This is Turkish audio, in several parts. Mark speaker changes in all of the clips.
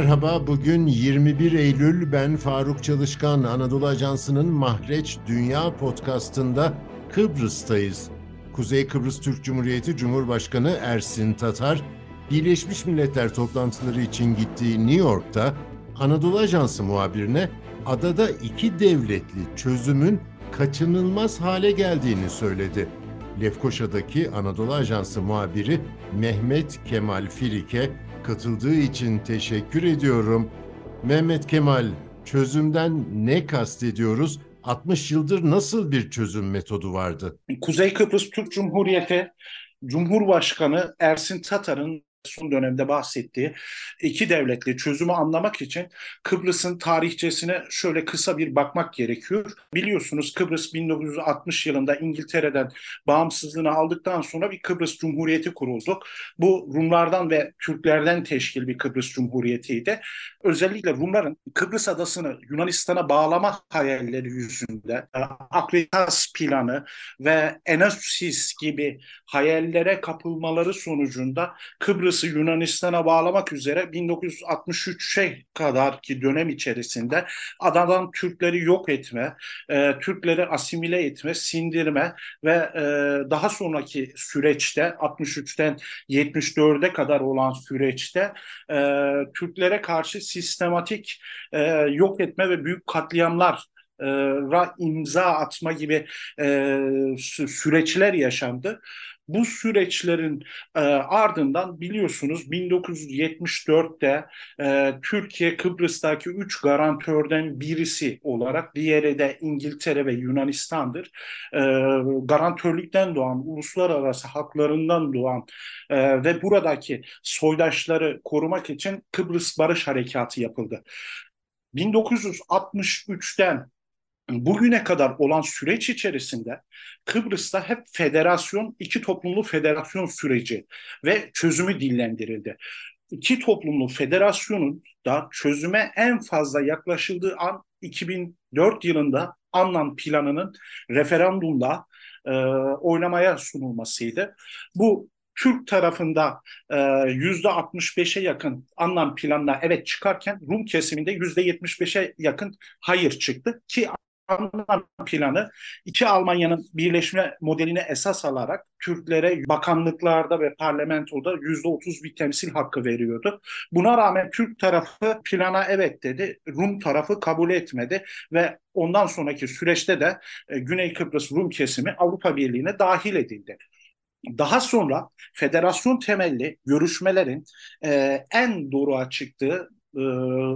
Speaker 1: Merhaba, bugün 21 Eylül. Ben Faruk Çalışkan, Anadolu Ajansı'nın Mahreç Dünya Podcast'ında Kıbrıs'tayız. Kuzey Kıbrıs Türk Cumhuriyeti Cumhurbaşkanı Ersin Tatar, Birleşmiş Milletler toplantıları için gittiği New York'ta Anadolu Ajansı muhabirine adada iki devletli çözümün kaçınılmaz hale geldiğini söyledi. Lefkoşa'daki Anadolu Ajansı muhabiri Mehmet Kemal Firik'e katıldığı için teşekkür ediyorum. Mehmet Kemal, çözümden ne kastediyoruz? 60 yıldır nasıl bir çözüm metodu vardı?
Speaker 2: Kuzey Kıbrıs Türk Cumhuriyeti Cumhurbaşkanı Ersin Tatar'ın son dönemde bahsettiği iki devletli çözümü anlamak için Kıbrıs'ın tarihçesine şöyle kısa bir bakmak gerekiyor. Biliyorsunuz Kıbrıs 1960 yılında İngiltere'den bağımsızlığını aldıktan sonra bir Kıbrıs Cumhuriyeti kuruldu. Bu Rumlardan ve Türklerden teşkil bir Kıbrıs Cumhuriyeti'ydi. Özellikle Rumların Kıbrıs adasını Yunanistan'a bağlama hayalleri yüzünde Akritas planı ve Enosis gibi hayallere kapılmaları sonucunda Kıbrıs Kıbrıs'ı Yunanistan'a bağlamak üzere 1963'e kadar ki dönem içerisinde adadan Türkleri yok etme, e, Türkleri asimile etme, sindirme ve e, daha sonraki süreçte 63'ten 74'e kadar olan süreçte e, Türklere karşı sistematik e, yok etme ve büyük katliamlar ra imza atma gibi e, süreçler yaşandı. Bu süreçlerin e, ardından biliyorsunuz 1974'te e, Türkiye Kıbrıs'taki üç garantörden birisi olarak diğeri de İngiltere ve Yunanistan'dır. E, garantörlükten doğan, uluslararası haklarından doğan e, ve buradaki soydaşları korumak için Kıbrıs Barış Harekatı yapıldı. 1963'ten bugüne kadar olan süreç içerisinde Kıbrıs'ta hep federasyon, iki toplumlu federasyon süreci ve çözümü dillendirildi. İki toplumlu federasyonun da çözüme en fazla yaklaşıldığı an 2004 yılında Annan planının referandumda e, oynamaya sunulmasıydı. Bu Türk tarafında e, yüzde 65'e yakın anlam planla evet çıkarken Rum kesiminde yüzde 75'e yakın hayır çıktı ki anlam planı iki Almanya'nın birleşme modeline esas alarak Türklere bakanlıklarda ve parlamentoda yüzde otuz bir temsil hakkı veriyordu. Buna rağmen Türk tarafı plana evet dedi, Rum tarafı kabul etmedi ve ondan sonraki süreçte de e, Güney Kıbrıs Rum kesimi Avrupa Birliği'ne dahil edildi. Daha sonra federasyon temelli görüşmelerin e, en doğru çıktığı e,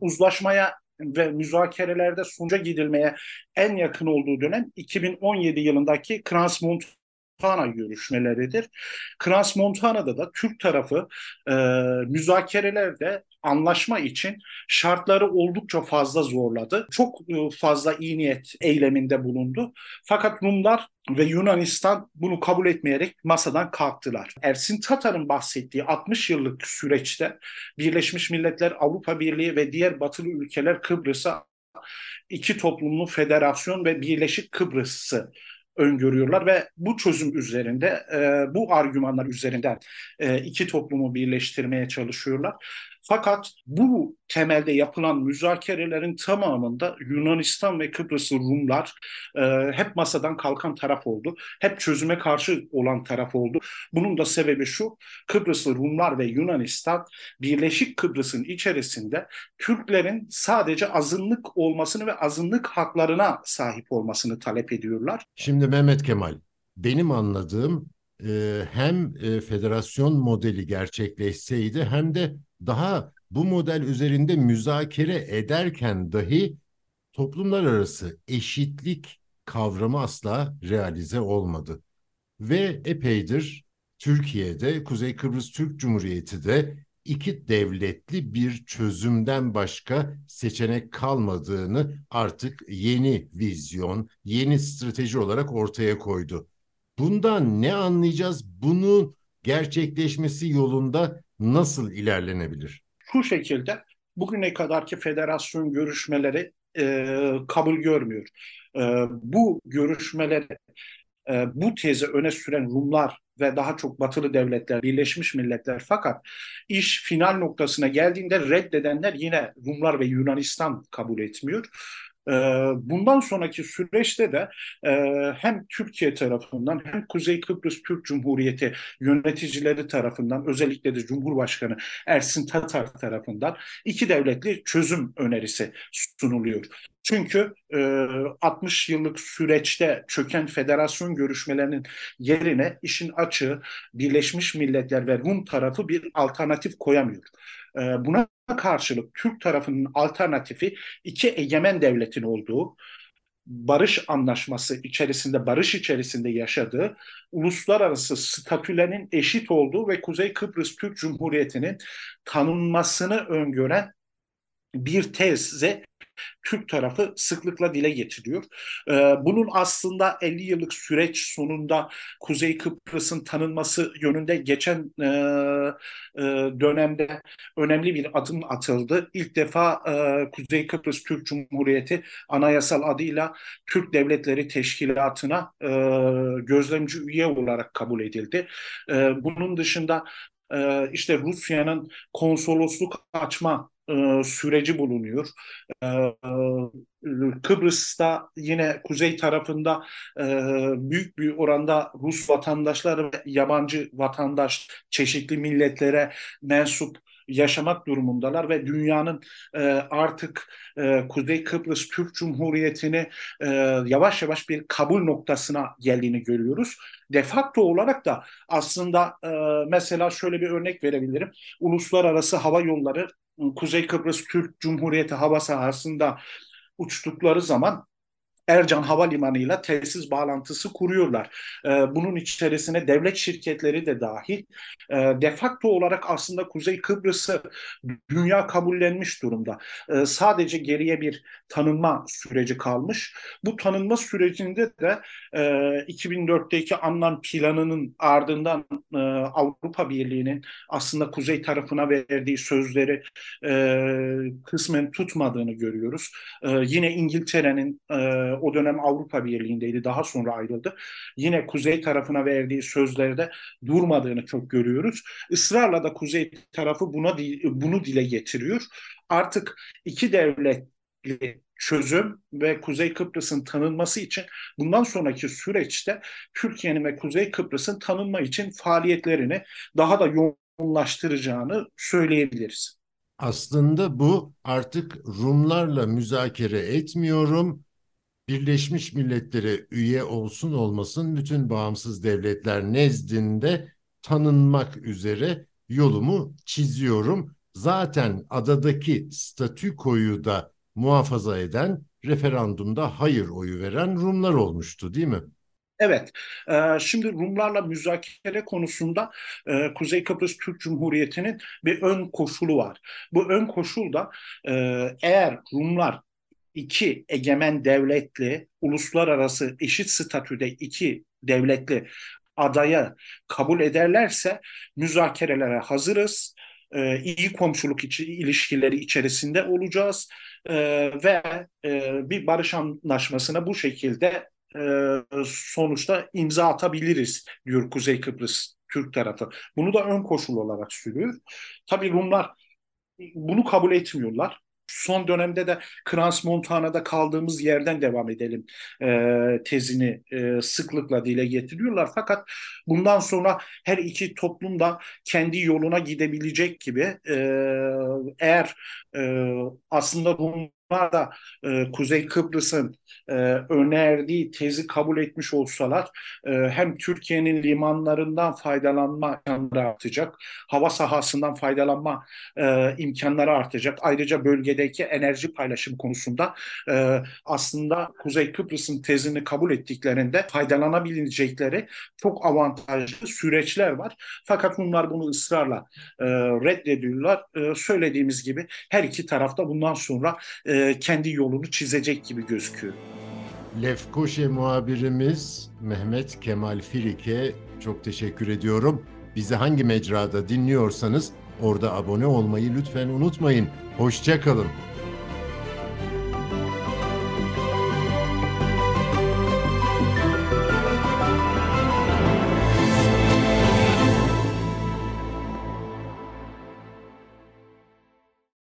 Speaker 2: uzlaşmaya ve müzakerelerde sonuca gidilmeye en yakın olduğu dönem 2017 yılındaki Krans Montana görüşmeleridir. Krans Montana'da da Türk tarafı e, müzakerelerde anlaşma için şartları oldukça fazla zorladı. Çok e, fazla iyi niyet eyleminde bulundu. Fakat Rumlar ve Yunanistan bunu kabul etmeyerek masadan kalktılar. Ersin Tatar'ın bahsettiği 60 yıllık süreçte Birleşmiş Milletler, Avrupa Birliği ve diğer batılı ülkeler Kıbrıs'a iki toplumlu federasyon ve Birleşik Kıbrıs'ı öngörüyorlar ve bu çözüm üzerinde, e, bu argümanlar üzerinden e, iki toplumu birleştirmeye çalışıyorlar. Fakat bu temelde yapılan müzakerelerin tamamında Yunanistan ve Kıbrıs Rumlar e, hep masadan kalkan taraf oldu. Hep çözüme karşı olan taraf oldu. Bunun da sebebi şu, Kıbrıslı Rumlar ve Yunanistan Birleşik Kıbrıs'ın içerisinde Türklerin sadece azınlık olmasını ve azınlık haklarına sahip olmasını talep ediyorlar.
Speaker 1: Şimdi Mehmet Kemal, benim anladığım e, hem e, federasyon modeli gerçekleşseydi hem de daha bu model üzerinde müzakere ederken dahi toplumlar arası eşitlik kavramı asla realize olmadı. Ve epeydir Türkiye'de, Kuzey Kıbrıs Türk Cumhuriyeti de iki devletli bir çözümden başka seçenek kalmadığını artık yeni vizyon, yeni strateji olarak ortaya koydu. Bundan ne anlayacağız? Bunun gerçekleşmesi yolunda nasıl ilerlenebilir?
Speaker 2: Şu şekilde bugüne kadarki federasyon görüşmeleri e, kabul görmüyor. E, bu görüşmeleri e, bu tezi öne süren Rumlar ve daha çok batılı devletler, Birleşmiş Milletler fakat iş final noktasına geldiğinde reddedenler yine Rumlar ve Yunanistan kabul etmiyor. Ee, bundan sonraki süreçte de e, hem Türkiye tarafından hem Kuzey Kıbrıs Türk Cumhuriyeti yöneticileri tarafından özellikle de Cumhurbaşkanı Ersin Tatar tarafından iki devletli çözüm önerisi sunuluyor. Çünkü e, 60 yıllık süreçte çöken federasyon görüşmelerinin yerine işin açığı Birleşmiş Milletler ve Rum tarafı bir alternatif koyamıyor. E, buna karşılık Türk tarafının alternatifi iki egemen devletin olduğu, barış anlaşması içerisinde, barış içerisinde yaşadığı, uluslararası statülerinin eşit olduğu ve Kuzey Kıbrıs Türk Cumhuriyeti'nin tanınmasını öngören bir teze Türk tarafı sıklıkla dile getiriyor. Ee, bunun aslında 50 yıllık süreç sonunda Kuzey Kıbrıs'ın tanınması yönünde geçen e, e, dönemde önemli bir adım atıldı. İlk defa e, Kuzey Kıbrıs Türk Cumhuriyeti anayasal adıyla Türk Devletleri Teşkilatı'na gözlemci üye olarak kabul edildi. bunun dışında işte Rusya'nın konsolosluk açma e, süreci bulunuyor. E, Kıbrıs'ta yine kuzey tarafında e, büyük bir oranda Rus vatandaşları ve yabancı vatandaş çeşitli milletlere mensup yaşamak durumundalar ve dünyanın e, artık e, Kuzey Kıbrıs Türk Cumhuriyeti'ni e, yavaş yavaş bir kabul noktasına geldiğini görüyoruz. De facto olarak da aslında e, mesela şöyle bir örnek verebilirim. Uluslararası hava yolları Kuzey Kıbrıs Türk Cumhuriyeti hava sahasında uçtukları zaman Ercan Havalimanı ile tesis bağlantısı kuruyorlar. Ee, bunun içerisine devlet şirketleri de dahil. Ee, de facto olarak aslında Kuzey Kıbrıs'ı dünya kabullenmiş durumda. Ee, sadece geriye bir tanınma süreci kalmış. Bu tanınma sürecinde de 2004'teki e, Annan planının ardından e, Avrupa Birliği'nin aslında kuzey tarafına verdiği sözleri e, kısmen tutmadığını görüyoruz. Yine İngiltere'nin o dönem Avrupa Birliği'ndeydi. Daha sonra ayrıldı. Yine kuzey tarafına verdiği sözlerde durmadığını çok görüyoruz. Israrla da kuzey tarafı buna bunu dile getiriyor. Artık iki devlet çözüm ve Kuzey Kıbrıs'ın tanınması için bundan sonraki süreçte Türkiye'nin ve Kuzey Kıbrıs'ın tanınma için faaliyetlerini daha da yoğunlaştıracağını söyleyebiliriz.
Speaker 1: Aslında bu artık Rumlarla müzakere etmiyorum, Birleşmiş Milletler'e üye olsun olmasın bütün bağımsız devletler nezdinde tanınmak üzere yolumu çiziyorum. Zaten adadaki statükoyu da muhafaza eden referandumda hayır oyu veren Rumlar olmuştu değil mi?
Speaker 2: Evet, e, şimdi Rumlarla müzakere konusunda e, Kuzey Kıbrıs Türk Cumhuriyeti'nin bir ön koşulu var. Bu ön koşul da e, eğer Rumlar iki egemen devletli, uluslararası eşit statüde iki devletli adaya kabul ederlerse müzakerelere hazırız. E, iyi komşuluk içi, ilişkileri içerisinde olacağız e, ve e, bir barış anlaşmasına bu şekilde e, sonuçta imza atabiliriz diyor Kuzey Kıbrıs Türk tarafı. Bunu da ön koşul olarak söylüyor. Tabii Rumlar bunu kabul etmiyorlar son dönemde de Krans Montana'da kaldığımız yerden devam edelim e, tezini e, sıklıkla dile getiriyorlar. Fakat bundan sonra her iki toplum da kendi yoluna gidebilecek gibi e, eğer e, aslında Rumlar da e, Kuzey Kıbrıs'ın e, önerdiği tezi kabul etmiş olsalar e, hem Türkiye'nin limanlarından faydalanma imkanları artacak, hava sahasından faydalanma e, imkanları artacak. Ayrıca bölgedeki enerji paylaşım konusunda e, aslında Kuzey Kıbrıs'ın tezini kabul ettiklerinde faydalanabilecekleri çok avantajlı süreçler var. Fakat bunlar bunu ısrarla e, reddediyorlar. E, söylediğimiz gibi her iki tarafta bundan sonra e, kendi yolunu çizecek gibi gözüküyor.
Speaker 1: Lefkoşe muhabirimiz Mehmet Kemal Firik'e çok teşekkür ediyorum. Bizi hangi mecrada dinliyorsanız orada abone olmayı lütfen unutmayın. Hoşçakalın.